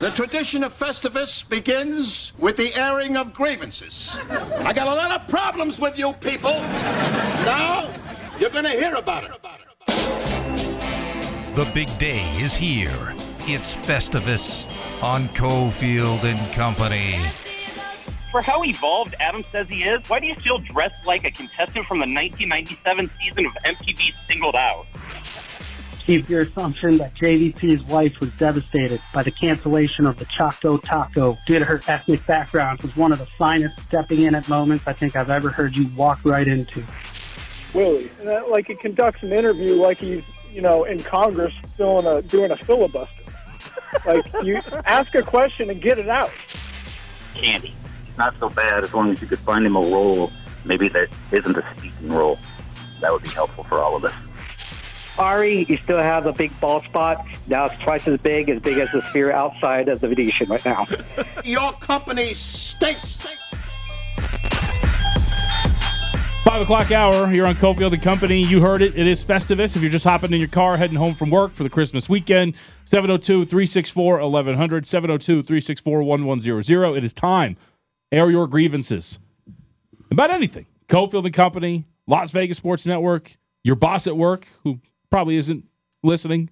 The tradition of Festivus begins with the airing of grievances. I got a lot of problems with you people. Now, you're gonna hear about it. The big day is here. It's Festivus on Cofield and Company. For how evolved Adam says he is, why do you still dress like a contestant from the 1997 season of MTV Singled Out? Keep your assumption that JVT's wife was devastated by the cancellation of the Choco Taco due to her ethnic background was one of the finest stepping in at moments I think I've ever heard you walk right into. Willie, and that, like he conducts an interview like he's you know in Congress doing a doing a filibuster. like you ask a question and get it out. Candy. not so bad as long as you could find him a role, maybe that isn't a speaking role. That would be helpful for all of us. Ari, you still have a big bald spot. Now it's twice as big, as big as the sphere outside of the Venetian right now. Your company stinks. Five o'clock hour here on Cofield and Company. You heard it. It is Festivus. If you're just hopping in your car, heading home from work for the Christmas weekend, 702 364 1100, 702 364 1100. It is time. Air your grievances about anything. Cofield and Company, Las Vegas Sports Network, your boss at work, who probably isn't listening.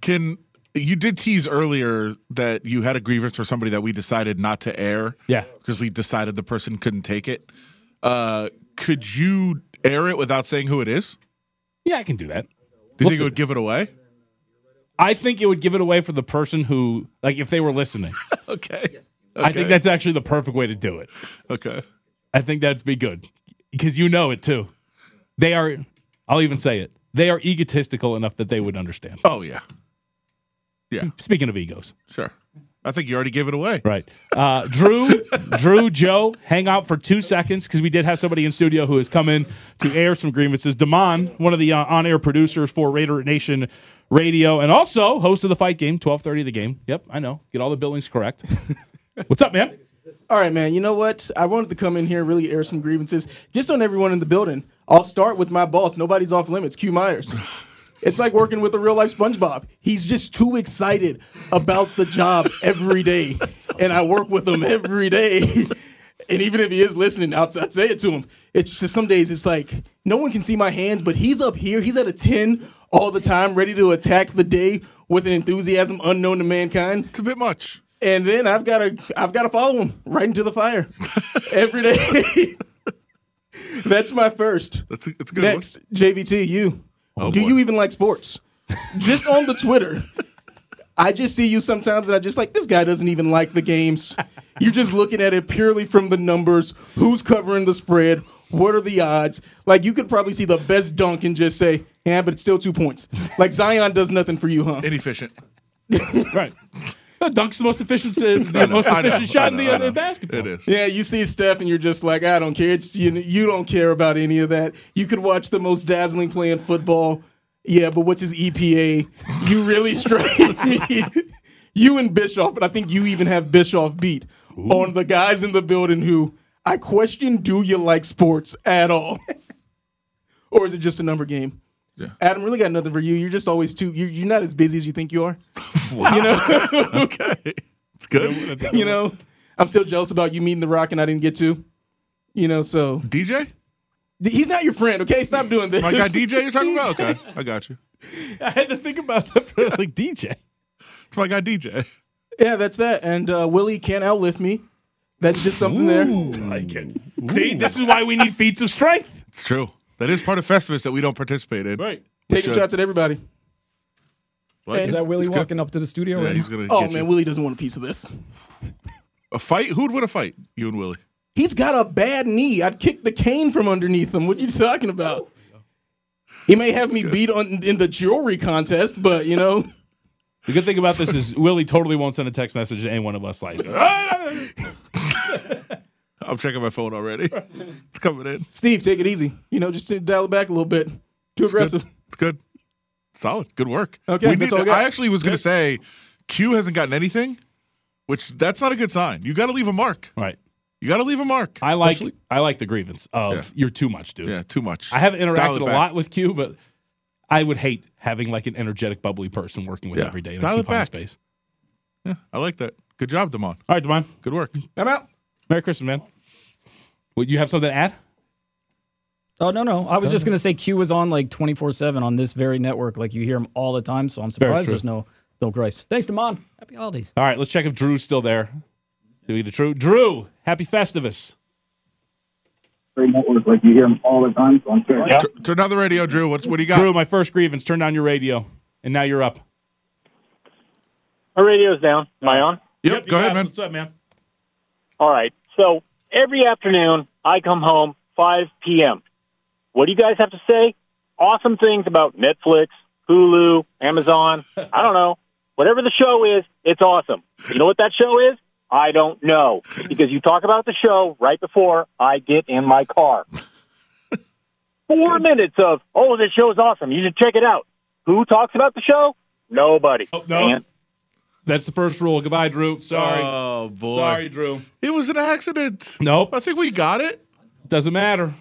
Can you did tease earlier that you had a grievance for somebody that we decided not to air? Yeah. Because we decided the person couldn't take it. Uh, could you air it without saying who it is? Yeah, I can do that. Do you think it would give it away? I think it would give it away for the person who, like, if they were listening. okay. I Okay. think that's actually the perfect way to do it. Okay. I think that'd be good because you know it too. They are, I'll even say it, they are egotistical enough that they would understand. Oh yeah. Yeah. Speaking of egos. Sure. I think you already gave it away. Right. Uh, Drew, Drew, Joe, hang out for two seconds because we did have somebody in studio who has come in to air some grievances. Damon, one of the uh, on-air producers for Raider Nation Radio, and also host of the Fight Game, twelve thirty. of The game. Yep, I know. Get all the billings correct. What's up, man? All right, man. You know what? I wanted to come in here and really air some grievances just on everyone in the building. I'll start with my boss. Nobody's off limits. Q Myers. It's like working with a real life SpongeBob. He's just too excited about the job every day, and I work with him every day. and even if he is listening, I'd, I'd say it to him. It's just some days it's like no one can see my hands, but he's up here. He's at a ten all the time, ready to attack the day with an enthusiasm unknown to mankind. It's a bit much. And then I've got to I've got to follow him right into the fire every day. That's my first. That's a, that's a good Next, JVT, you. Oh, Do boy. you even like sports? just on the Twitter. I just see you sometimes and I just like this guy doesn't even like the games. You're just looking at it purely from the numbers, who's covering the spread, what are the odds? Like you could probably see the best dunk and just say, "Yeah, but it's still 2 points." Like Zion does nothing for you, huh? Inefficient. right. Dunk's the most efficient, I know, most I know, efficient shot I in the I uh, know. basketball. It is. Yeah, you see Steph and you're just like, I don't care. It's, you, you don't care about any of that. You could watch the most dazzling play in football. Yeah, but what's his EPA? You really strike me. you and Bischoff, but I think you even have Bischoff beat on the guys in the building who I question do you like sports at all? or is it just a number game? Yeah. Adam really got nothing for you. You're just always too. You're, you're not as busy as you think you are. You know. okay. It's good. you know, I'm still jealous about you meeting The Rock and I didn't get to. You know, so DJ? He's not your friend, okay? Stop doing this. My guy DJ you're talking about? Okay. I got you. I had to think about that. For, I was like, DJ. It's my guy DJ. Yeah, that's that. And uh, Willie can't outlift me. That's just something there. Like it. See, this is why we need feats of strength. It's true. That is part of Festivus that we don't participate in. Right. We Taking should. shots at everybody. What? Is that Willie It's good. walking up to the studio? Yeah, right he's gonna Oh get man, you. Willie doesn't want a piece of this. A fight? Who would win a fight? You and Willie. He's got a bad knee. I'd kick the cane from underneath him. What are you talking about? He may have me beat on in the jewelry contest, but you know, The good thing about this is Willie totally won't send a text message to any one of us like, I'm checking my phone already. it's coming in. Steve, take it easy. You know, just to dial it back a little bit. Too aggressive. It's good. Solid. Good work. Okay, We need- I. I actually was going to say Q hasn't gotten anything, which that's not a good sign. You got to leave a mark. right. You got to leave a mark. I like I like the grievance of Yeah. you're too much, dude. yeah, too much. I haven't interacted a back. lot with Q, but I would hate having like an energetic, bubbly person working with Yeah. every day in Dial a it back. space. Yeah, I like that. Good job, Damon. All right, Damon. Good work. I'm out. Merry Christmas, man. Would you have something to add? Oh no, no. I was just gonna say Q was on like twenty four seven on this very network. Like you hear him all the time. So I'm surprised true. there's no no grace. Thanks, Damon. Happy holidays. All right, let's check if Drew's still there. Do we get Drew? Drew, happy Festivus. Network, like you hear them all the time. So I'm sure. T- Turn on the radio, Drew. What's what do you got? Drew, my first grievance. Turn down your radio, and now you're up. My radio's down. Am I on? Yep, you go ahead, man. What's up, man? All right. So every afternoon, I come home 5 p.m. What do you guys have to say? Awesome things about Netflix, Hulu, Amazon. I don't know. Whatever the show is, it's awesome. You know what that show is? I don't know because you talk about the show right before I get in my car. Four minutes of, oh, this show is awesome. You should check it out. Who talks about the show? Nobody. Oh, no. Man. That's the first rule. Goodbye, Drew. Sorry. Oh boy. Sorry, Drew. It was an accident. Nope. I think we got it. Doesn't matter.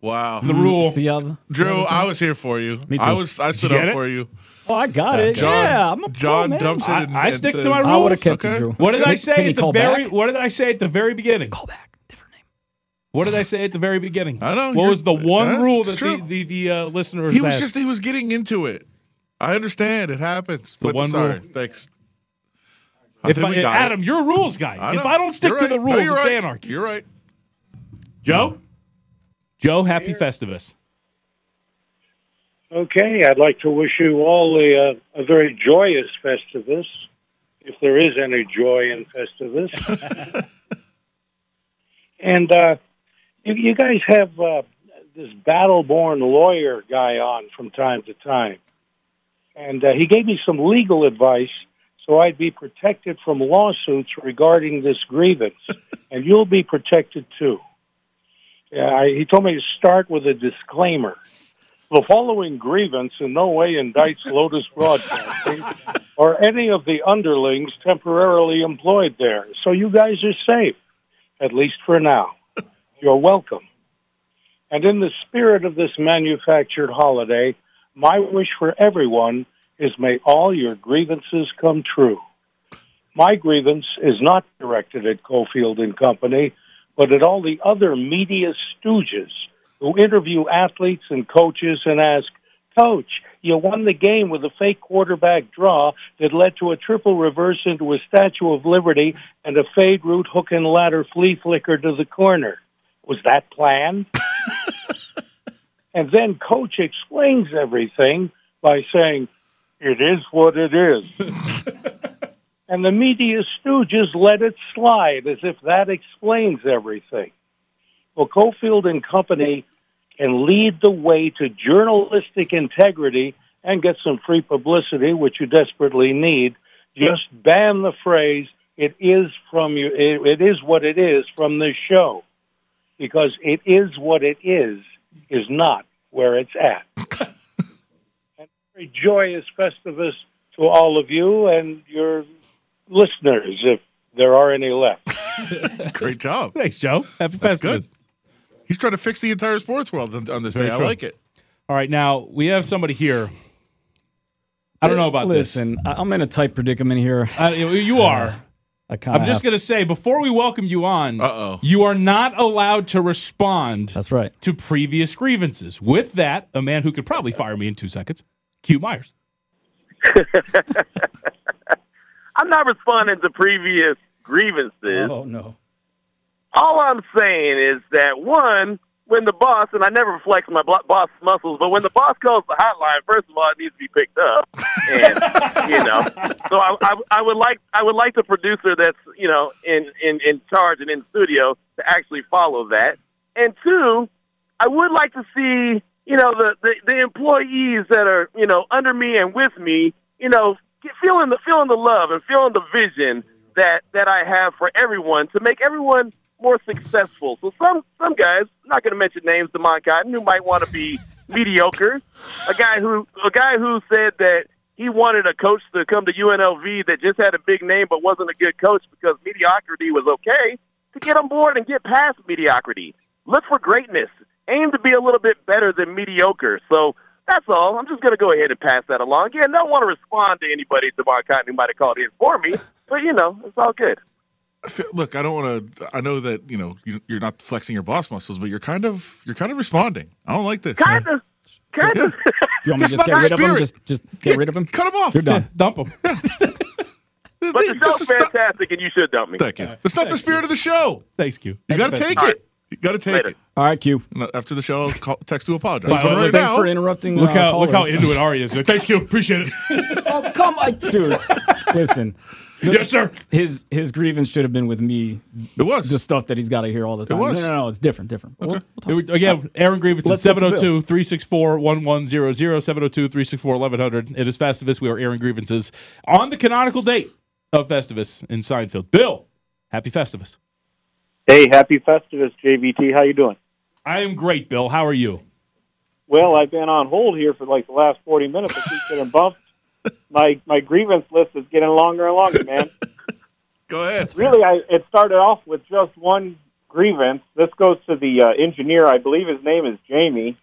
Wow. The rule. See how the, Drew, I was here for you. Me too. I was. I stood up it? for you. Oh, I got it. John, yeah, I'm a pro, John man. dumps it. I- I and stick to says- my I would have kept Okay. it, Drew. What did I say at the very? back? What did I say at the very beginning? Call back. Different name. What did I say at the very beginning? I don't know, What was the one that's rule that true. the the, the uh, listeners He was had? just. He was getting into it. I understand. It happens. The but one sorry. rule. Thanks. I if I, we got it. Adam, you're a rules guy. I if. I don't stick You're to right. the rules, you're it's right. anarchy. You're right. Joe, Joe, happy Festivus. Okay, I'd like to wish you all a, uh, a very joyous Festivus, if there is any joy in Festivus. and uh, you, you guys have uh, this battle-born lawyer guy on from time to time, and uh, he gave me some legal advice so I'd be protected from lawsuits regarding this grievance, and you'll be protected too. Yeah, I, he told me to start with a disclaimer. The following grievance in no way indicts Lotus Broadcasting or any of the underlings temporarily employed there. So you guys are safe, at least for now. You're welcome. And in the spirit of this manufactured holiday, my wish for everyone is may all your grievances come true. My grievance is not directed at Cofield and Company, but at all the other media stooges who interview athletes and coaches and ask, Coach, you won the game with a fake quarterback draw that led to a triple reverse into a Statue of Liberty and a fade route hook and ladder flea flicker to the corner. Was that planned? and then Coach explains everything by saying, It is what it is. and the media stooges let it slide as if that explains everything. Well, Cofield and Company can lead the way to journalistic integrity and get some free publicity, which you desperately need. Just ban the phrase "it is from you." It, it is what it is from this show, because it is what it is is not where it's at. and very joyous Festivus to all of you and your listeners, if there are any left. Great job. Thanks, Joe. Happy That's Festivus. good. He's trying to fix the entire sports world on, on this Very day. I like it. All right, now we have somebody here. I don't know about this. Listen, I- I'm in a tight predicament here. Uh, you- you are. I kind I'm just going to say before we welcome you on, Uh-oh. you are not allowed to respond That's right. to previous grievances. With that, a man who could probably fire me in two seconds, Q Myers. I'm not responding to previous grievances. Oh no. All I'm saying is that one, when the boss, and I never flex my boss muscles, but when the boss calls the hotline, first of all, it needs to be picked up, and you know. So I, I, I would like, I would like the producer that's you know in in in charge and in studio to actually follow that. And two, I would like to see you know the the, the employees that are you know under me and with me, you know, feeling the feeling the love and feeling the vision that that I have for everyone to make everyone more successful. So some some guys, I'm not going to mention names, Damon Cotton, who might want to be mediocre. A guy who a guy who said that he wanted a coach to come to UNLV that just had a big name but wasn't a good coach because mediocrity was okay. To get on board and get past mediocrity, look for greatness. Aim to be a little bit better than mediocre. So That's all. I'm just going to go ahead and pass that along. Again, don't want to respond to anybody at Damon Cotton who might have called in for me, but you know, it's all good. Look, I don't want to. I know that you know you- you're not flexing your boss muscles, but you're kind of you're kind of responding. I don't like this. Kind of, kind of. You want me to just get the rid of him? Just just get rid of him? Cut him off. You're done. Dump him. But the show's fantastic, and you should dump me. Thank you. That's not the spirit of the show. Thanks, Q. You got to take it. You got to take Later. it. All right, Q. After the show, I'll call, text to apologize. Thanks, But for, right thanks now, for interrupting. Look uh, how look how callers. into it Ari is. Thanks, Q. Appreciate it. oh come on, dude. Listen. Yes, sir. His his grievance should have been with me. It was the stuff that he's got to hear all the time. was. No, no, no. It's different. Different. We'll- Here we- Again, Aaron Grievance Let's at get to Bill. 702 364 1100, 702 364 1100. It is Festivus. We are Aaron Grievances on the canonical date of Festivus in Seinfeld. Bill, happy Festivus. Hey, happy Festivus, JVT. How you doing? I am great, Bill. How are you? Well, I've been on hold here for like the last forty minutes. I keep getting bumped. My my grievance list is getting longer and longer, man. Go ahead. Really, I it started off with just one grievance. This goes to the uh, engineer. I believe his name is Jamie.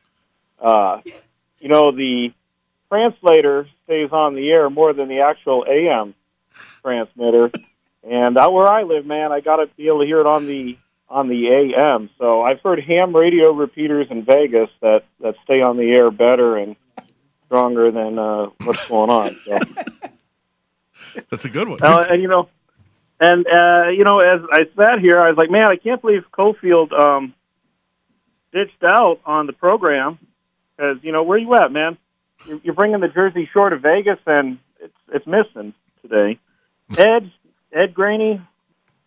Uh, you know, the translator stays on the air more than the actual AM transmitter. And out where I live, man, I got to be able to hear it on the on the AM. So I've heard ham radio repeaters in Vegas that that stay on the air better and stronger than uh, what's going on. So. That's a good one. Uh, and you know, and uh, you know, as I sat here, I was like, man, I can't believe Cofield um, ditched out on the program because you know where you at, man? You're, you're bringing the Jersey Shore to Vegas, and it's it's missing today. Ed Ed Graney,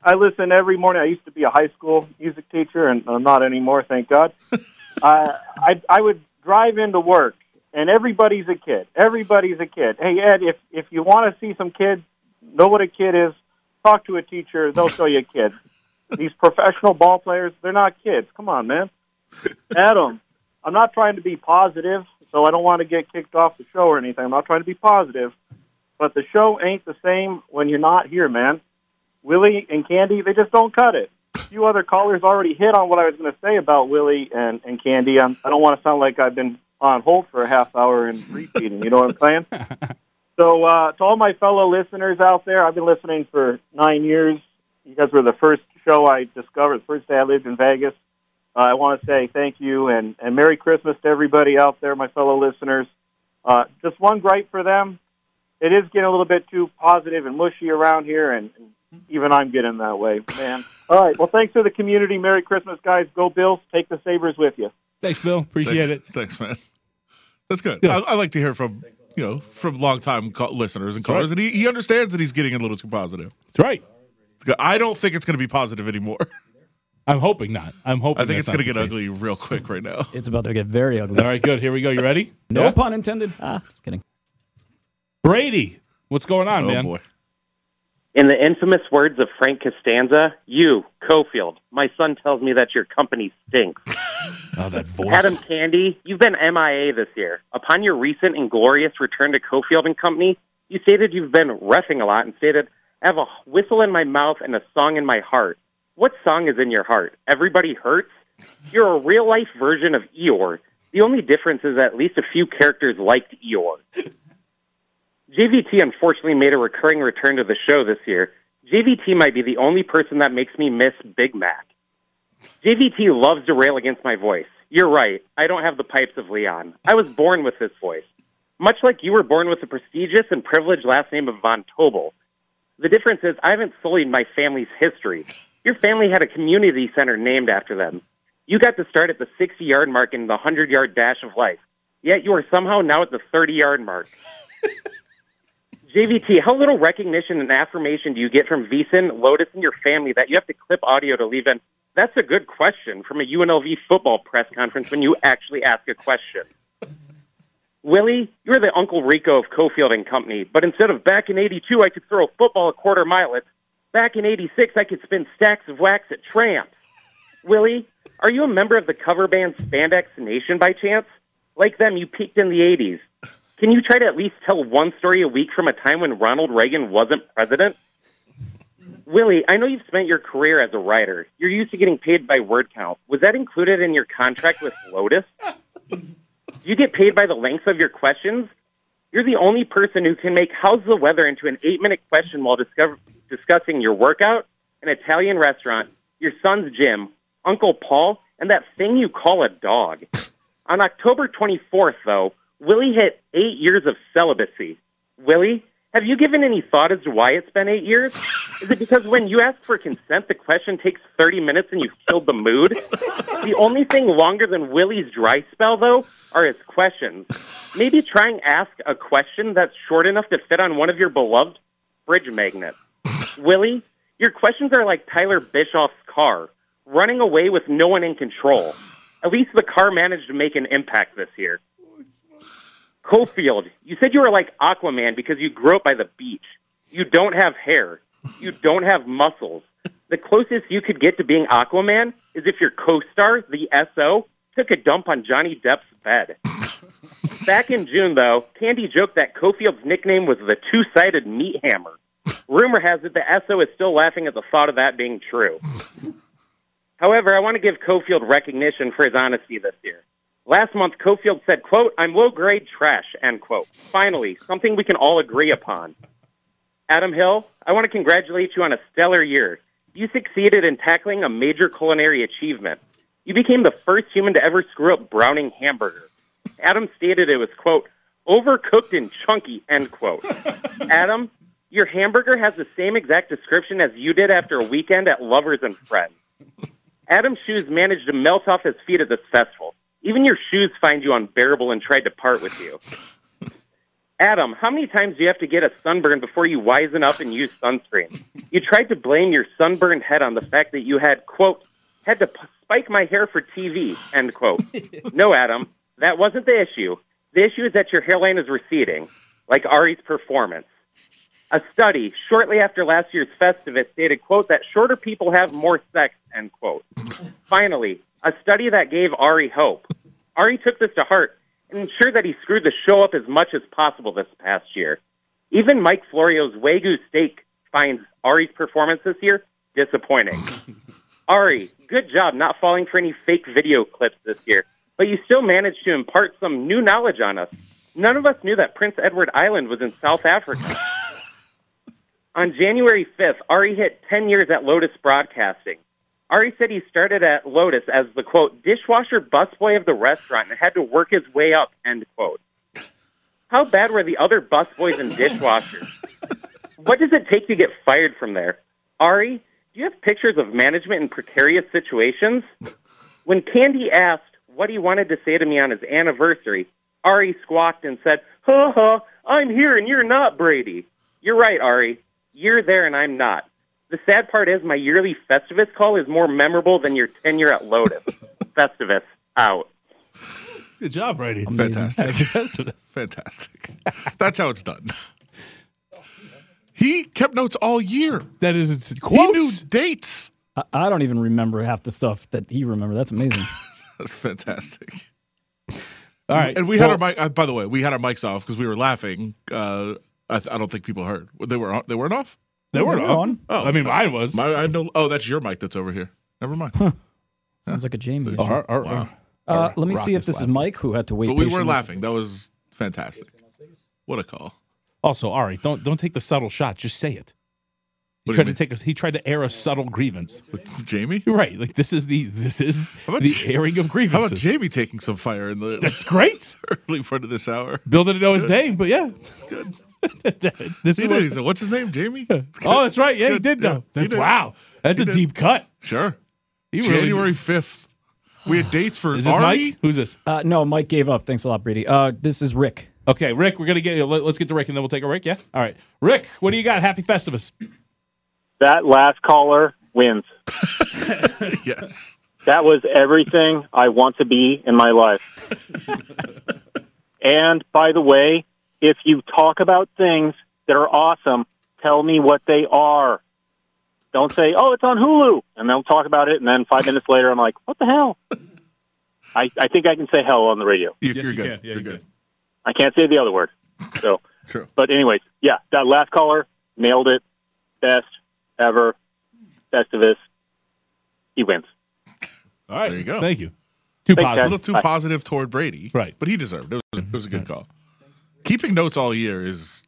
I listen every morning. I used to be a high school music teacher, and I'm not anymore, thank God. uh, I I would drive into work, and everybody's a kid. Everybody's a kid. Hey Ed, if if you want to see some kids, know what a kid is. Talk to a teacher; they'll show you a kid. These professional ball players, they're not kids. Come on, man. Adam, I'm not trying to be positive, so I don't want to get kicked off the show or anything. I'm not trying to be positive, but the show ain't the same when you're not here, man. Willie and Candy, they just don't cut it. A few other callers already hit on what I was going to say about Willie and, and Candy. I'm, I don't want to sound like I've been on hold for a half hour and repeating. You know what I'm saying? So, uh, to all my fellow listeners out there, I've been listening for nine years. You guys were the first show I discovered, the first day I lived in Vegas. Uh, I want to say thank you and, and Merry Christmas to everybody out there, my fellow listeners. Uh, just one gripe for them. It is getting a little bit too positive and mushy around here, and, and even I'm getting that way, man. All right. Well, thanks to the community. Merry Christmas, guys. Go Bills. Take the Sabres with you. Thanks, Bill. Appreciate Thanks- it. Thanks, man. That's good. I, I like to hear from you know from long time listeners and That's right. callers, and he, he understands that he's getting a little too positive. That's right. It's good. I don't think it's going to be positive anymore. I'm hoping not. I'm hoping. I think it's going to get case. ugly real quick right now. It's about to get very ugly. All right, good. Here we go. You ready? No Yeah? pun intended. Ah, just kidding. Brady, what's going on, Oh, man? boy. In the infamous words of Frank Costanza, you, Cofield, my son tells me that your company stinks. Oh, that voice. Adam Candy, you've been MIA this year. Upon your recent and glorious return to Cofield and Company, you stated you've been refing a lot and stated, I have a whistle in my mouth and a song in my heart. What song is in your heart? Everybody Hurts? You're a real life version of Eeyore. The only difference is at least a few characters liked Eeyore. JVT unfortunately made a recurring return to the show this year. JVT might be the only person that makes me miss Big Mac. JVT loves to rail against my voice. You're right. I don't have the pipes of Leon. I was born with this voice. Much like you were born with the prestigious and privileged last name of Von Tobel. The difference is I haven't sullied my family's history. Your family had a community center named after them. You got to start at the 60 yard mark in the 100 yard dash of life. Yet you are somehow now at the 30 yard mark. JVT, how little recognition and affirmation do you get from Veasan, Lotus, and your family that you have to clip audio to leave in? That's a good question from a UNLV football press conference when you actually ask a question. Willie, you're the Uncle Rico of Cofield and Company, but instead of back in 82, I could throw a football a quarter mile at, back in 86, I could spin stacks of wax at tramps. Willie, are you a member of the cover band Spandex Nation by chance? Like them, you peaked in the 80s. Can you try to at least tell one story a week from a time when Ronald Reagan wasn't president? Willie, I know you've spent your career as a writer. You're used to getting paid by word count. Was that included in your contract with Lotus? Do you get paid by the length of your questions? You're the only person who can make how's the weather into an eight minute question while discover- discussing your workout, an Italian restaurant, your son's gym, Uncle Paul, and that thing you call a dog. On October 24th, though, Willie hit eight years of celibacy. Willie, have you given any thought as to why it's been eight years? Is it because when you ask for consent, the question takes 30 minutes and you've killed the mood? The only thing longer than Willie's dry spell, though, are his questions. Maybe try and ask a question that's short enough to fit on one of your beloved fridge magnets. Willie, your questions are like Tyler Bischoff's car, running away with no one in control. At least the car managed to make an impact this year. Cofield, you said you were like Aquaman because you grew up by the beach. You don't have hair. You don't have muscles. The closest you could get to being Aquaman is if your co-star, the SO, took a dump on Johnny Depp's bed. Back in June, though, Candy joked that Cofield's nickname was the two-sided meat hammer. Rumor has it the SO is still laughing at the thought of that being true. However, I want to give Cofield recognition for his honesty this year. Last month, Cofield said, quote, I'm low-grade trash, end quote. Finally, something we can all agree upon. Adam Hill, I want to congratulate you on a stellar year. You succeeded in tackling a major culinary achievement. You became the first human to ever screw up browning hamburger. Adam stated it was, quote, overcooked and chunky, end quote. Adam, your hamburger has the same exact description as you did after a weekend at Lovers and Friends. Adam's shoes managed to melt off his feet at this festival. Even your shoes find you unbearable and tried to part with you. Adam, how many times do you have to get a sunburn before you wisen up and use sunscreen? You tried to blame your sunburned head on the fact that you had, quote, had to p- spike my hair for TV, end quote. No, Adam, that wasn't the issue. The issue is that your hairline is receding, like Ari's performance. A study shortly after last year's Festivus stated, quote, that shorter people have more sex, end quote. Finally, a study that gave Ari hope. Ari took this to heart and ensured that he screwed the show up as much as possible this past year. Even Mike Florio's Wagyu steak finds Ari's performance this year disappointing. Ari, good job not falling for any fake video clips this year, but you still managed to impart some new knowledge on us. None of us knew that Prince Edward Island was in South Africa. On January 5th, Ari hit 10 years at Lotus Broadcasting. Ari said he started at Lotus as the quote dishwasher busboy of the restaurant and had to work his way up end quote. How bad were the other busboys and dishwashers? what does it take to get fired from there? Ari, do you have pictures of management in precarious situations? When Candy asked what he wanted to say to me on his anniversary, Ari squawked and said, "Ha ha, I'm here and you're not Brady." You're right, Ari. You're there and I'm not. The sad part is my yearly Festivus call is more memorable than your tenure at Lotus. Festivus out. Good job, Brady. Fantastic. Fantastic. That's how it's done. He kept notes all year. That is He knew dates. I, I don't even remember half the stuff that he remembered. That's amazing. That's fantastic. All right. And we had Well- our mic. Uh, by the way, we had our mics off because we were laughing. Uh, I, th- I don't think people heard. They were. on- They weren't off. They weren't They were off. on. Oh, I mean, mine was. My, I know. Oh, that's your mic that's over here. Never mind. Sounds like a Jamie. Oh, our- our- Wow. Uh, let me see if is this is. Mike who had to wait. But we were patiently. laughing. That was fantastic. What a call. Also, Ari, don't don't take the subtle shot. Just say it. He What do you tried to take us. He tried to air a subtle grievance. With Jamie? Right. Like this is the this is How about the J- airing of grievances. How about. Jamie taking some fire in the That's great. early part of this hour? Bill didn't know his Good. name, but yeah. Good. this He is did. what- What's his name? Jamie? oh, that's right. Yeah, he good. did Yeah, know. he That's did. wow. That's He a did. deep cut. Sure. He really- January 5th. We had dates for Is this Ari. Mike? Who's this? Uh, no, Mike gave up. Thanks a lot, Brady. Uh, this is Rick. Okay, Rick, we're gonna get let, us get to Rick and then we'll take a Rick. Yeah. All right, Rick, what do you got? Happy Festivus. That last caller wins. yes. That was everything I want to be in my life. and by the way, if you talk about things that are awesome, tell me what they are. Don't say, "Oh, it's on Hulu," and they'll talk about it, and then five minutes later, I'm like, "What the hell?" I, I think I can say hell on the radio. You, Yes, are you good. can. Yeah, you're you good. I can't say the other word. So, True. but anyways, yeah, that last caller nailed it. Best ever. Festivus. He wins. All right, There you go. Thank you. Too a positive. little too Bye. positive toward Brady. Right. But he deserved it. It was, it was a good call. Keeping notes all year is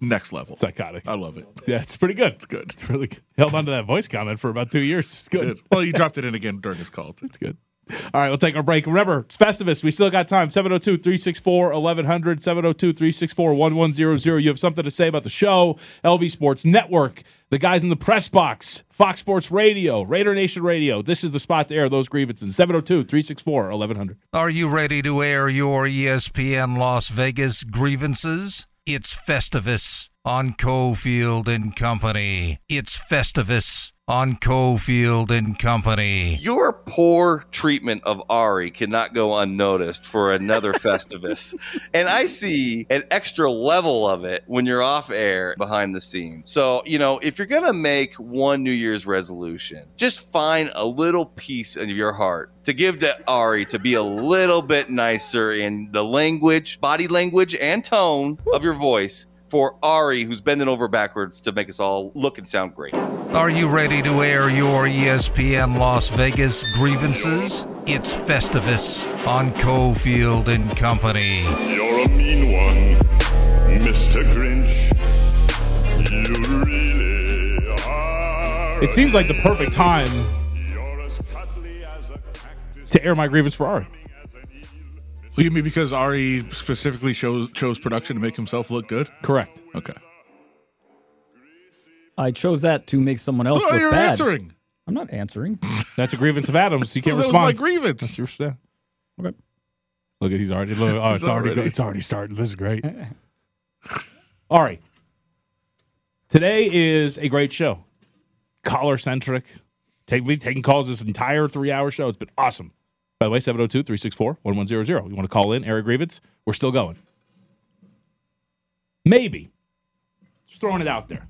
next level. Psychotic. I love it. Yeah, it's pretty good. It's good. It's really good. Held on to that voice comment for about two years. It's good. Well, you dropped it in again during his call. It's good. All right, we'll take our break. Remember, it's Festivus. We still got time. 702 364 1100, 702 364 1100. You have something to say about the show, LV Sports Network, the guys in the press box, Fox Sports Radio, Raider Nation Radio. This is the spot to air those grievances. 702 364 1100. Are you ready to air your ESPN Las Vegas grievances? It's Festivus on Cofield and Company. It's Festivus on Cofield and Company. Your poor treatment of Ari cannot go unnoticed for another Festivus. And I see an extra level of it when you're off air behind the scenes. So, you know, if you're going to make one New Year's resolution, just find a little piece of your heart to give to Ari to be a little bit nicer in the language, body language, and tone of your voice for Ari, who's bending over backwards to make us all look and sound great. Are you ready to air your ESPN Las Vegas grievances? It's Festivus on Cofield and Company. You're a mean one, Mr. Grinch. You really are. It seems like the perfect time to air my grievance for Ari. Well, you mean because Ari specifically chose chose production to make himself look good? Correct. Okay. I chose that to make someone else Oh, look you're bad. answering. I'm not answering. That's a grievance of Adams. You can't Well, that was respond. my grievance. That's your stand. Okay. Look at he's already. Look, oh, it's He's already. already- It's already starting. This is great. All right. Today is a great show. Caller centric. Take me taking calls this entire three hour show. It's been awesome. By the way, 702 364 1100. You want to call in, air a grievance? We're still going. Maybe. Just throwing it out there.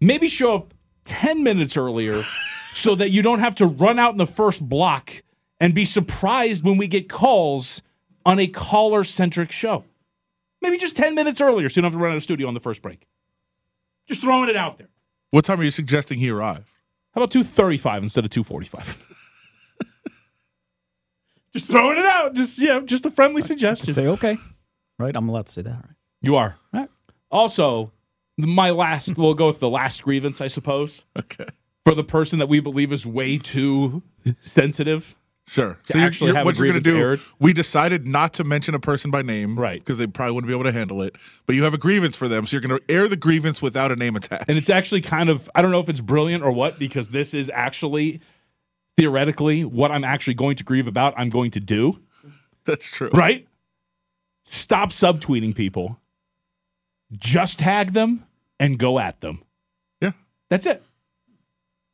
Maybe show up 10 minutes earlier so that you don't have to run out in the first block and be surprised when we get calls on a caller centric show. Maybe just 10 minutes earlier so you don't have to run out of studio on the first break. Just throwing it out there. What time are you suggesting he arrive? How about 235 instead of 245? just throwing it out. Just yeah, just a friendly suggestion. Say okay. Right? I'm allowed to say that, right? You are. Also, my last, we'll go with the last grievance, I suppose. Okay. For the person that we believe is way too sensitive. Sure. To So you're- actually you're- have what a you're grievance gonna do? aired. We decided not to mention a person by name, Right? Because they probably wouldn't be able to handle it. But you have a grievance for them, so you're going to air the grievance without a name attached. And it's actually kind of, I don't know if it's brilliant or what, because this is actually theoretically what I'm actually going to grieve about, I'm going to do. That's true. Right? Stop subtweeting people. Just tag them and go at them. Yeah. That's it.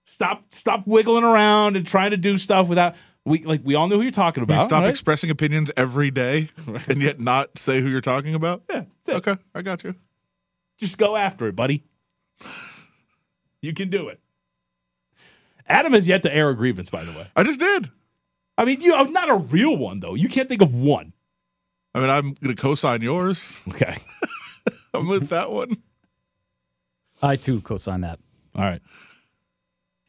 Stop stop wiggling around and trying to do stuff without we like we all know who you're talking You about. stop right? expressing opinions every day and yet not say who you're talking about? Yeah. Okay, I got you. Just go after it, buddy. You can do it. Adam has yet to air a grievance, by the way. I just did. I mean, you not a real one though. You can't think of one. I mean, I'm going to co-sign yours. Okay. I'm with that one. I too co-sign that. All right.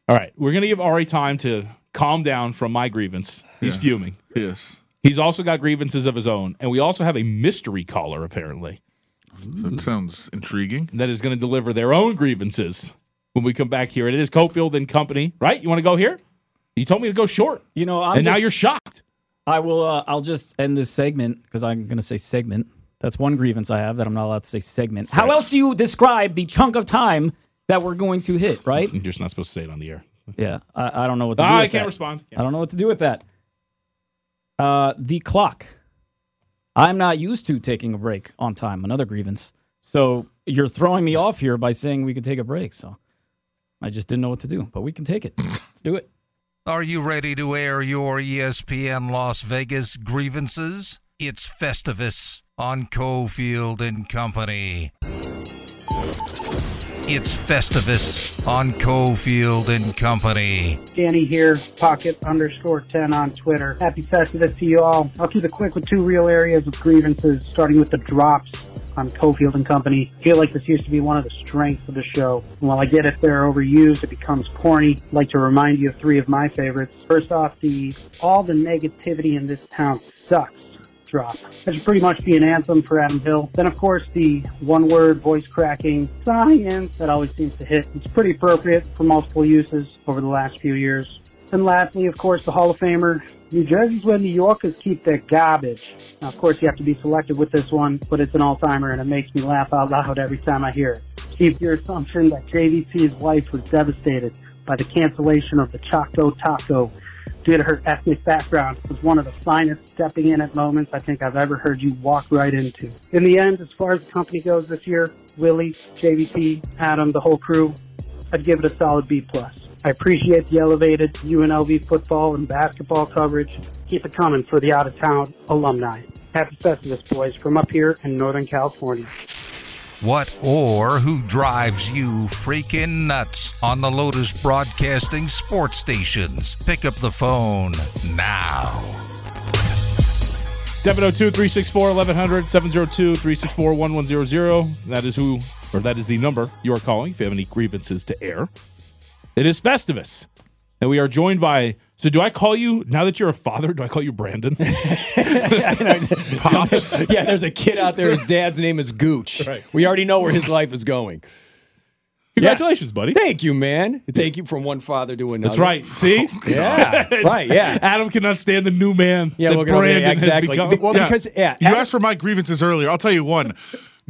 All right. We're gonna give Ari time to calm down from my grievance. He's Yeah. fuming. Yes. He's also got grievances of his own, and we also have a mystery caller apparently That sounds intriguing. that is going to deliver their own grievances when we come back here. It is Cofield and Company, right? You want to go here? You told me to go short, You know, I'm and now you're shocked. I will. Uh, I'll just end this segment because I'm going to say segment. That's one grievance I have that I'm not allowed to say segment. How else do you describe the chunk of time that we're going to hit? Right? You're just not supposed to say it on the air. Yeah, I, I don't know what to do. Ah, with I can't that. respond. I don't know what to do with that. Uh, the clock. I'm not used to taking a break on time. Another grievance. So you're throwing me off here by saying we could take a break. So I just didn't know what to do, but we can take it. Let's do it. Are you ready to air your ESPN Las Vegas grievances? It's Festivus on Cofield and Company. It's Festivus on Cofield and Company. Danny here, pocket underscore 10 on Twitter. Happy Festivus to you all. I'll keep it quick with two real areas of grievances, starting with the drops. On Cofield and Company. I feel like this used to be one of the strengths of the show. And while I get if they're overused, it becomes corny. I'd like to remind you of three of my favorites. First off, the all the negativity in this town sucks drop. That should pretty much be an anthem for Adam Hill. Then, of course, the one word voice cracking science that always seems to hit. It's pretty appropriate for multiple uses over the last few years. And lastly, of course, the Hall of Famer. New Jersey's where New Yorkers keep their garbage. Now, of course, you have to be selective with this one, but it's an all-timer and it makes me laugh out loud every time I hear it. Keep your assumption that JVT's wife was devastated by the cancellation of the Choco Taco due to her ethnic background was one of the finest stepping in at moments I think I've ever heard you walk right into. In the end, as far as the company goes this year, Willie, JVT, Adam, the whole crew, I'd give it a solid B plus. I appreciate the elevated UNLV football and basketball coverage. Keep it coming for the out of town alumni. Happy Festivus, boys, from up here in Northern California. What or who drives you freaking nuts on the Lotus Broadcasting sports stations? Pick up the phone now. 702 364 1100 702 364 1100. That is who, or that is the number you are calling if you have any grievances to air. It is Festivus. And we are joined by. So, do I call you, now that you're a father, do I call you Brandon? yeah, there's a kid out there. His dad's name is Gooch. We already know where his life is going. Congratulations, buddy. Thank you, man. Thank you from one father to another. That's right. See? Yeah. right. Yeah. Adam cannot stand the new man. Yeah, that we're Brandon yeah, exactly. Has become. Well, because yeah, you asked for my grievances earlier. I'll tell you one.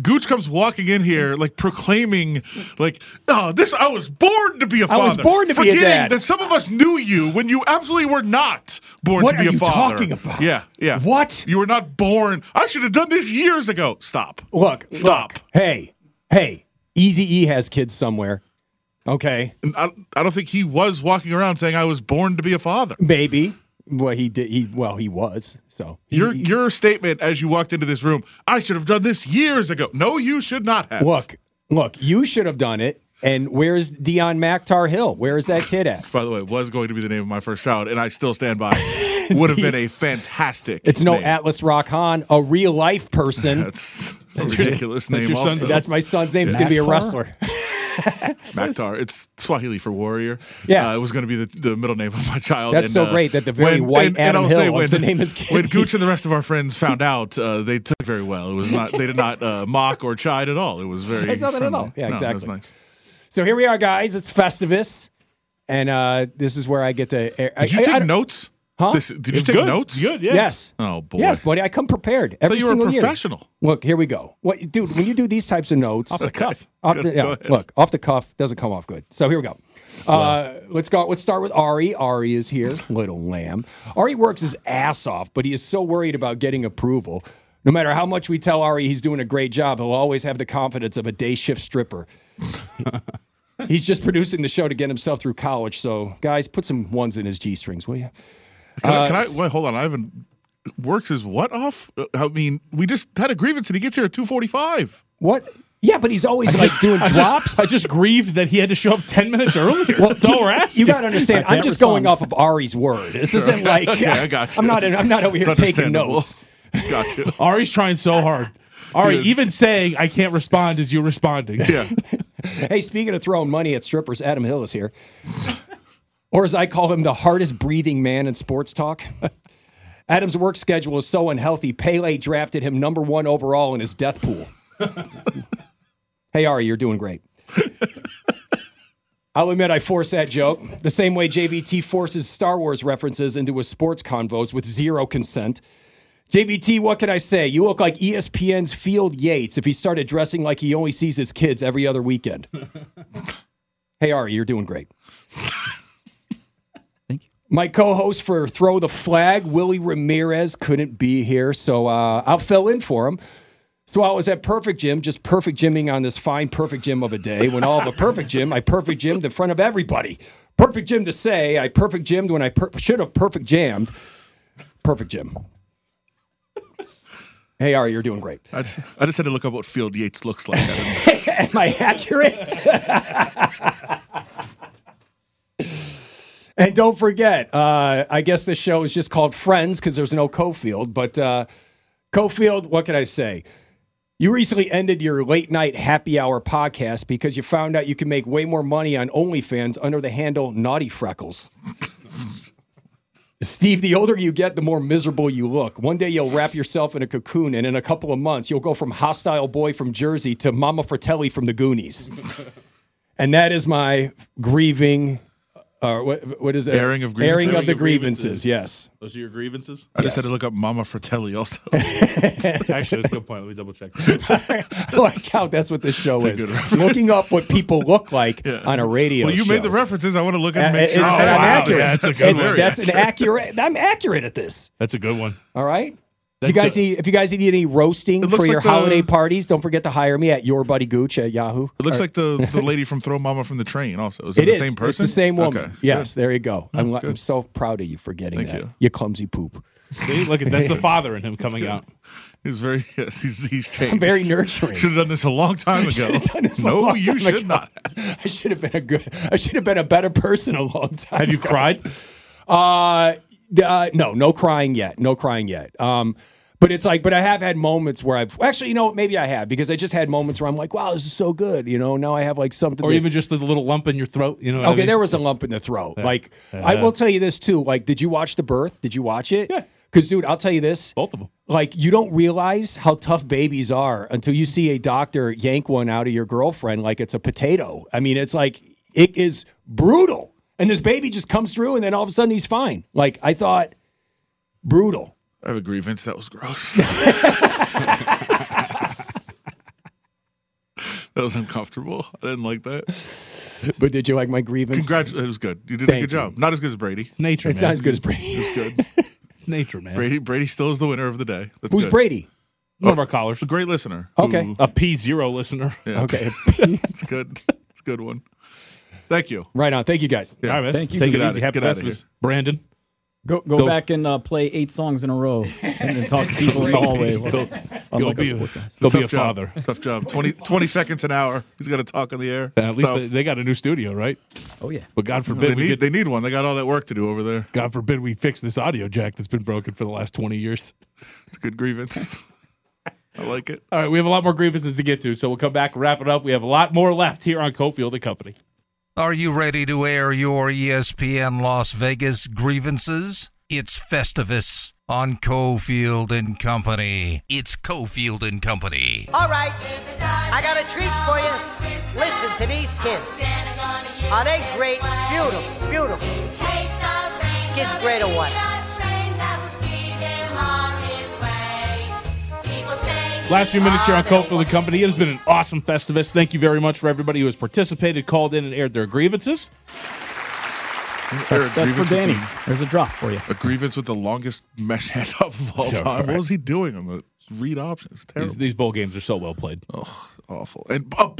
Gooch comes walking in here like proclaiming, like, "Oh, this I was born to be a father." I was born to be a Forgetting dad. That some of us knew you when you absolutely were not born What to be a father. What are you talking about? Yeah, yeah. What? You were not born. I should have done this years ago. Stop. Look, Stop. look. Hey, hey. Easy E has kids somewhere. Okay. I, I don't think he was walking around saying I was born to be a father. Maybe. Well, he did. He well, he was. So Your your statement as you walked into this room, I should have done this years ago. No, you should not have. look, look. You should have done it. And where's Dion Mactar Hill? Where is that kid at? By the way, it was going to be the name of my first child, and I still stand by. it. Would have been a fantastic. It's no name. Atlas Rock Han, a real life person. That's a ridiculous That's name. your son's- that's my son's name. He's gonna be a wrestler. Maktar. It's Swahili for warrior. Yeah. Uh, it was going to be the, the middle name of my child. That's and, so uh, great that the very white Adam I'll Hill say wants when, to name his kid. When Gooch and the rest of our friends found out, uh, they took it very well. It was not. They did not uh, mock or chide at all. It was very. There's nothing at all. Yeah, No, it was exactly. nice. So here we are, guys. It's Festivus, and uh, this is where I get to. Air, Did you take I- notes? Huh? This- did you take notes? Good. Yes. Oh boy. Yes, buddy. I come prepared every you were a single year. professional. Look, here we go. What, dude? When you do these types of notes, Off the cuff. off Good, the, yeah, look, off the cuff doesn't come off good. So here we go. Uh, let's go. Let's start with Ari. Ari is here, little lamb. Ari works his ass off, but he is so worried about getting approval. No matter how much we tell Ari he's doing a great job, he'll always have the confidence of a day shift stripper. he's just producing the show to get himself through college. So, guys, put some ones in his g strings, will you? Can, I, Uh, can I wait? Hold on. I haven't. Works is what off? Uh, I mean, we just had a grievance and he gets here at two forty-five. What? Yeah, but he's always like doing I just- drops. I just grieved that he had to show up 10 minutes earlier. That's all we're asking. You got to understand. I I'm just respond. going off of Ari's word. This Sure. isn't like Okay, I got you. I'm not. I'm not over here taking understandable. notes. Gotcha. Ari's trying so hard. Ari, Yes. even saying I can't respond is you responding. Yeah. Hey, speaking of throwing money at strippers, Adam Hill is here, or as I call him, the hardest breathing man in sports talk. Adam's work schedule is so unhealthy. Pele drafted him number one overall in his death pool. hey, Ari, you're doing great. I'll admit I forced that joke. The same way JVT forces Star Wars references into his sports convos with zero consent. JVT, what can I say? You look like ESPN's Field Yates if he started dressing like he only sees his kids every other weekend. hey, Ari, you're doing great. My co host for Throw the Flag, Willie Ramirez, couldn't be here, so uh, I'll fill in for him. So I was at Perfect Gym, just perfect gymming on this fine perfect gym of a day. When all the perfect gym, I perfect gymmed in front of everybody. Perfect gym to say, I perfect gymmed when I per- should have perfect jammed. Perfect gym. Hey, Ari, you're doing great. I just, I just had to look up what Field Yates looks like. Am I accurate? and don't forget, uh, I guess this show is just called Friends because there's no Cofield. But uh, Cofield, what can I say? You recently ended your late night happy hour podcast because you found out you can make way more money on OnlyFans under the handle Naughty Freckles. Steve, the older you get, the more miserable you look. One day you'll wrap yourself in a cocoon, and in a couple of months, you'll go from hostile boy from Jersey to Mama Fratelli from the Goonies. and that is my grieving. Uh, what, what is it? Airing of Airing of the grievances. Yes. Those are your grievances? I just had to look up Mama Fratelli also. Actually, that's a good point. Let me double check. I like how that's what this show It's is. Looking up what people look like on a radio well, you show. made the references. I want to look at Uh, and make it's- sure. I'm Wow. accurate. Yeah, it's a good It's- one. That's an accurate. I'm accurate at this. That's a good one. All right. If you guys need, if you guys need any roasting for your like the- holiday parties, don't forget to hire me at your buddy Gooch at Yahoo. It looks Or- like the, the lady from Throw Momma from the Train. Also, is it, It the is. same person? It's the same woman. Okay, Yes, good. there you go. I'm, Oh, I'm so proud of you for getting Thank that. you. You clumsy poop. See, look at that's the father in him coming out. He's very yes. He's he's changed. I'm very nurturing. Should have done this a long time I should ago. have done this a no, long you time should ago. not. I should have been a good. I should have been a better person a long time. Have you ago. cried? Uh, d- uh, no, no crying yet. No crying yet. Um, but it's like, but I have had moments where I've actually, you know, maybe I have because I just had moments where I'm like, wow, this is so good. You know, now I have like something. Or that- even just the little lump in your throat. You know. what I okay, mean? there was a lump in the throat. Yeah. Like, I will tell you this too. Like, did you watch The Birth? Did you watch it? Yeah. Because, dude, I'll tell you this. Both of them. Like, you don't realize how tough babies are until you see a doctor yank one out of your girlfriend like it's a potato. I mean, it's like, it is brutal. And this baby just comes through and then all of a sudden he's fine. Like, I thought, brutal. I have a grievance. That was gross. that was uncomfortable. I didn't like that. But did you like my grievance? Congrats. It was good. You did Thank a good job. Not as good as Brady. It's nature. It's not as good as Brady. It's good. It's nature, man. Brady Brady still is the winner of the day. That's Who's good. Brady? One of our callers. A great listener. Okay. who- A P zero listener. yeah. Okay. it's good. It's a good one. Thank you. Right on. Thank you guys. Yeah. All right, man. Thank you. Take Get it easy. of- Happy get out of Festivus. Brandon. Go go, Go. back and uh, play eight songs in a row and then talk to people in the hallway. Go, go Unlike be, us a, go be a job. father. Tough job. 20, 20 seconds an hour. He's got to talk on the air. Uh, at least they, they got a new studio, right? Oh yeah. But God they forbid we need, get, they need one. They got all that work to do over there. God forbid we fix this audio jack that's been broken for the last twenty years. It's a good grievance. I like it. All right, we have a lot more grievances to get to, so we'll come back wrap it up. We have a lot more left here on Cofield and Company. Are you ready to air your ESPN Las Vegas grievances? It's Festivus on Cofield and Company. It's Cofield and Company. All right, I got a treat for you. Listen to these kids. Are they great? Beautiful, beautiful. Kids great or what? Last few minutes here on Cofield and Company. It has been an awesome Festivus. Thank you very much for everybody who has participated, called in, and aired their grievances. That's, that's for grievance with Danny. the- There's a drop for you. A grievance with the longest mesh handoff of all Yeah, time. right. What was he doing on the read options? Terrible. These, these bowl games are so well played. Oh, awful. And uh,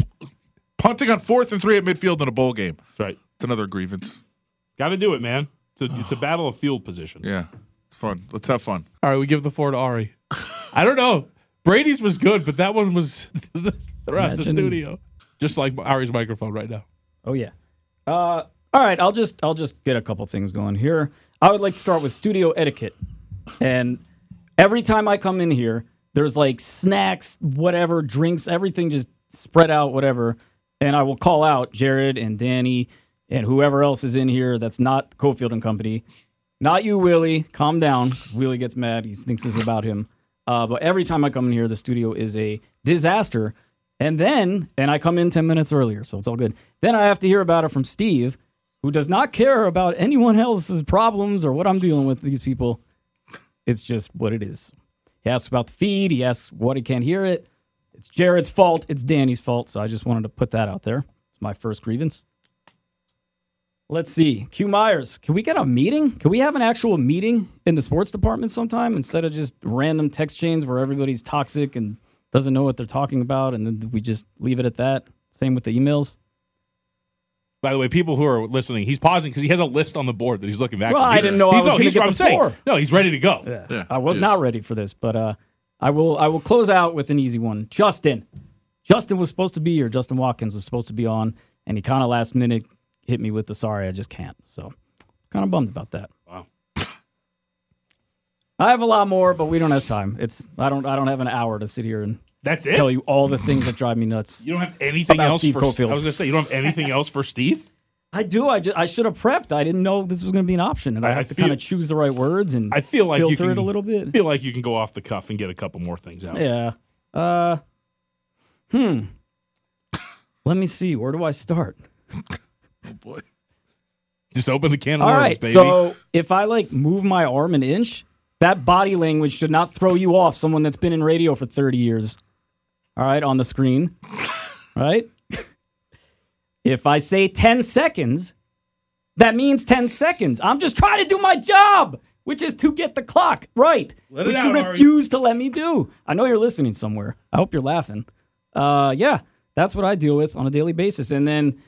punting on fourth and three at midfield in a bowl game. That's right. It's another grievance. Got to do it, man. It's a, it's a battle of field position. Yeah. It's fun. Let's have fun. All right, we give the floor to Ari. I don't know. Brady's was good, but that one was throughout the studio. Just like Ari's microphone right now. Oh yeah. Uh, all right, I'll just I'll just get a couple things going here. I would like to start with studio etiquette. And every time I come in here, there's like snacks, whatever, drinks, everything just spread out, whatever. And I will call out Jared and Danny and whoever else is in here that's not Cofield and Company. Not you, Willie. Calm down. Willie gets mad. He thinks it's about him. Uh, but every time I come in here, the studio is a disaster. And then, and I come in 10 minutes earlier, so it's all good. Then I have to hear about it from Steve, who does not care about anyone else's problems or what I'm dealing with these people. It's just what it is. He asks about the feed. He asks what he can't hear it. It's Jared's fault. It's Danny's fault. So I just wanted to put that out there. It's my first grievance. Let's see. Q Myers, can we get a meeting? Can we have an actual meeting in the sports department sometime instead of just random text chains where everybody's toxic and doesn't know what they're talking about and then we just leave it at that? Same with the emails. By the way, people who are listening, he's pausing because he has a list on the board that he's looking back. Well, at. I didn't know I was no, gonna he's get what the saying. No, he's ready to go. Yeah, I was not ready for this, but uh, I will. I will close out with an easy one. Justin, Justin was supposed to be here. Justin Watkins was supposed to be on, and he kind of last minute hit me with the sorry, I just can't. So, kind of bummed about that. Wow. I have a lot more, but we don't have time. It's I don't I don't have an hour to sit here and That's it? Tell you all the things that drive me nuts. You don't have anything about else Steve for Cofield. I was going to say you don't have anything else for Steve. I do. I, ju- I should have prepped. I didn't know this was going to be an option, and I, I- have to kind of choose the right words and I feel like you filter can, it a little bit. I Feel like you can go off the cuff and get a couple more things out. Yeah. Uh. Hmm. Let me see. Where do I start? Oh boy. Just open the can of All worms, right. baby. So if I like move my arm an inch, that body language should not throw you off. Someone that's been in radio for thirty years. All right, on the screen. Right. if I say ten seconds, that means ten seconds. I'm just trying to do my job, which is to get the clock right, Let it which out, you Ari. refuse to let me do. I know you're listening somewhere. I hope you're laughing. Uh, yeah, that's what I deal with on a daily basis, and then.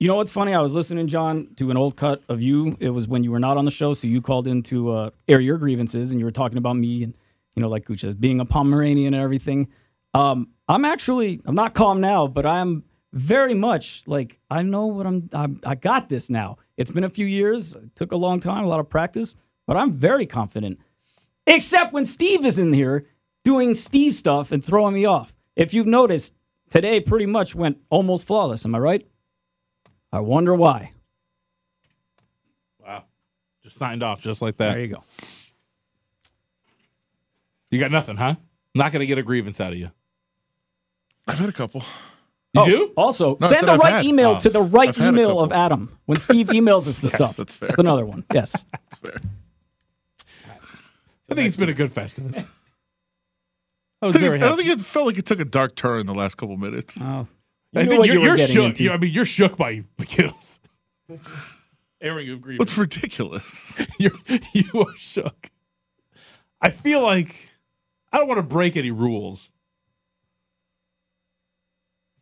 You know what's funny? I was listening, John, to an old cut of you. It was when you were not on the show, so you called in to uh, air your grievances, and you were talking about me and you know, like says, being a Pomeranian and everything. Um, I'm actually, I'm not calm now, but I'm very much like I know what I'm. I'm I got this now. It's been a few years. It took a long time, a lot of practice, but I'm very confident. Except when Steve is in here doing Steve stuff and throwing me off. If you've noticed, today pretty much went almost flawless. Am I right? I wonder why. Wow. Just signed off just like that. There you go. You got nothing, huh? Not going to get a grievance out of you. I've had a couple. You Oh, do? Also, No, send the I've right had. email Oh. to the right I've email of Adam when Steve emails us the Yes, stuff. that's fair. That's another one. Yes. That's fair. I think it's been a good Festivus. I I, was think very it, I think it felt like it took a dark turn in the last couple minutes. Oh. I You knew think what you're, you were you're getting shook. into. You- I mean, you're shook by McGill's airing of grievance. What's ridiculous? you're, you are shook. I feel like I don't want to break any rules.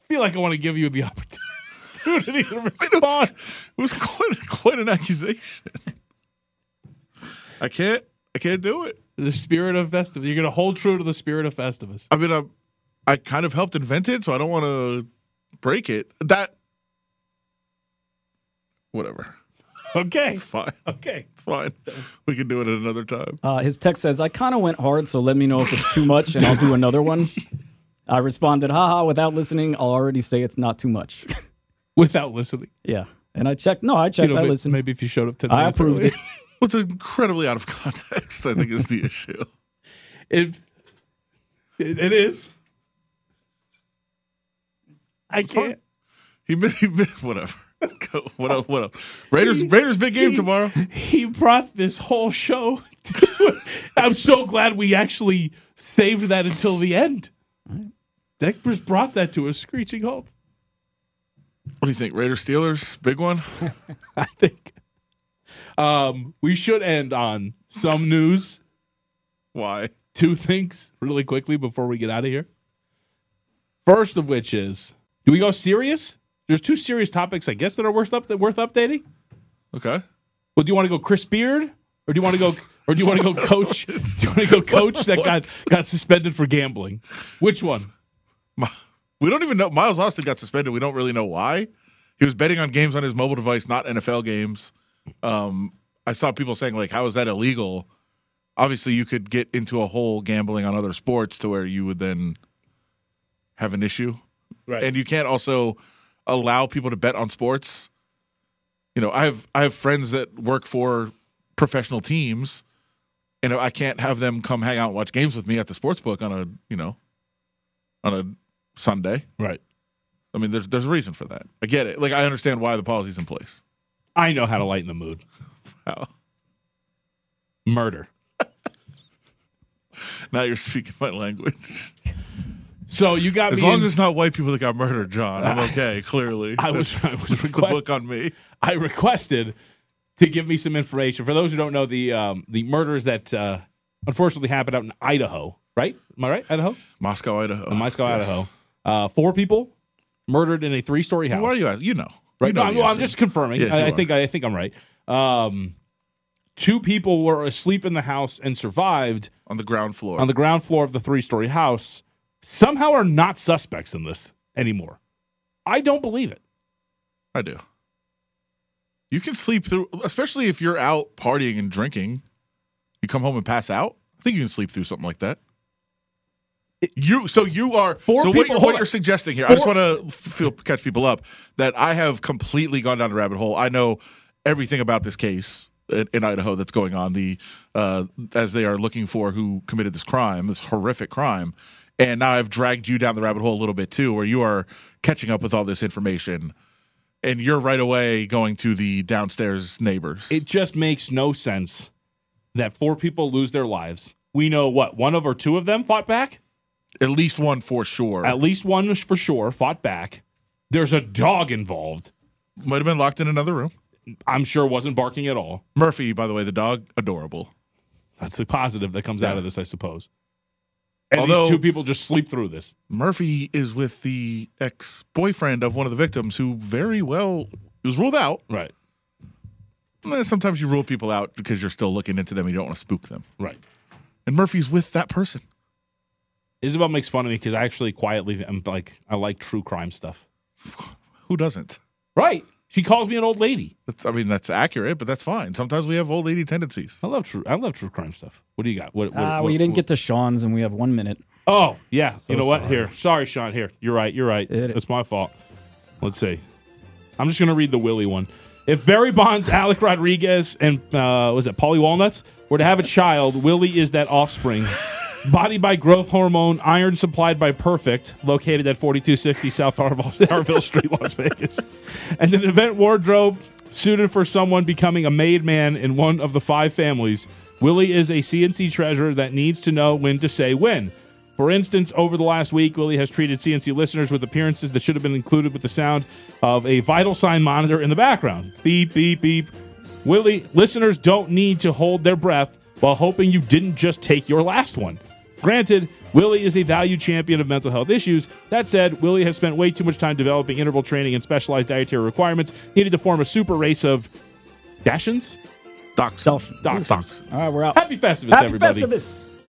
I feel like I want to give you the opportunity to respond. It was quite quite an accusation. I can't. I can't do it. The spirit of Festivus. You're going to hold true to the spirit of Festivus. I mean, I, I kind of helped invent it, so I don't want to break it. That, whatever. Okay. It's fine. Okay. It's fine. We can do it at another time. Uh, his text says, I kind of went hard, so let me know if it's too much and I'll do another one. I responded, haha, without listening, I'll already say it's not too much. Without listening. yeah. And I checked. No, I checked. You know, I listened. Maybe if you showed up 10 I minutes approved earlier. it. What's incredibly out of context, I think, is the issue. It, it, it is. I can't. He missed, he missed whatever. What else? What else? Raiders. Raiders big game he- tomorrow. He brought this whole show. I'm so glad we actually saved that until the end. That just brought that to a screeching halt. What do you think? Raiders Steelers big one. I think um, we should end on some news. Why? Two things really quickly before we get out of here. First of which is, do we go serious? There's two serious topics, I guess, that are worth up that worth updating. Okay. Well, do you want to go Chris Beard, or do you want to go, or do you want to go coach? Do you want to go coach that got got suspended for gambling? Which one? We don't even know. Miles Austin got suspended. We don't really know why. He was betting on games on his mobile device, not NFL games. Um, I saw people saying like, "How is that illegal?" Obviously, you could get into a whole gambling on other sports to where you would then have an issue, Right. and you can't also allow people to bet on sports. You know, I have I have friends that work for professional teams, and I can't have them come hang out and watch games with me at the sports book on a you know on a Sunday. Right. I mean, there's there's a reason for that. I get it. Like I understand why the policy's in place. I know how to lighten the mood. How? Murder. Now you're speaking my language. So you got As long in- as it's not white people that got murdered, John, I'm okay. Clearly, I was I was that's the book on me. I requested to give me some information. For those who don't know, the um, the murders that uh, unfortunately happened out in Idaho, right? Am I right? Idaho, Moscow, Idaho, In Moscow, Yes. Idaho. Uh, four people murdered in a three story house. Are you? at? You know, Right. You know no, I'm, well, I'm just confirming. I, I think I, think I'm right. Um, two people were asleep in the house and survived on the ground floor. on the ground floor of the three story house. Somehow are not suspects in this anymore. I don't believe it. I do. You can sleep through, especially if you're out partying and drinking. You come home and pass out. I think you can sleep through something like that. You so you are Four so what, people- you're, what you're suggesting here. I just want to feel catch people up that I have completely gone down the rabbit hole. I know everything about this case in, in Idaho that's going on. The uh, as they are looking for who committed this crime, this horrific crime, and now I've dragged you down the rabbit hole a little bit too, where you are catching up with all this information, and you're right away going to the downstairs neighbors. It just makes no sense that four people lose their lives. We know what one of or two of them fought back. At least one for sure. At least one for sure fought back. There's a dog involved. Might have been locked in another room. I'm sure wasn't barking at all. Murphy, by the way, the dog, adorable. That's the positive that comes out of this, I suppose. And Although- these two people just sleep through this. Murphy is with the ex boyfriend of one of the victims who very well was ruled out. Right. Sometimes you rule people out because you're still looking into them and you don't want to spook them. Right. And Murphy's with that person. Isabel makes fun of me because I actually quietly am like I like true crime stuff. Who doesn't? Right. She calls me an old lady. That's, I mean, that's accurate, but that's fine. Sometimes we have old lady tendencies. I love true. I love true crime stuff. What do you got? What? what, Ah, what- well, you didn't what- get to Sean's, and we have one minute. Oh yeah. So you know what? Here, sorry, Sean. Here, you're right. You're right. It's my fault. Let's see. I'm just gonna read the Willie one. If Barry Bonds, Alex Rodriguez, and uh, was it Paulie Walnuts were to have a child, Willie is that offspring. Body by growth hormone, iron supplied by Perfect, located at 4260 South Harville, Street, Las Vegas. And an event wardrobe suited for someone becoming a made man in one of the five families. Willie is a CNC treasurer that needs to know when to say when. For instance, over the last week, Willie has treated CNC listeners with appearances that should have been included with the sound of a vital sign monitor in the background. Beep, beep, beep. Willie, listeners don't need to hold their breath while hoping you didn't just take your last one. Granted, Willie is a valued champion of mental health issues. That said, Willie has spent way too much time developing interval training and specialized dietary requirements needed to form a super race of Dachshunds? Docs. Dachshunds. All right, we're out. Happy Festivus, Happy everybody. Festivus.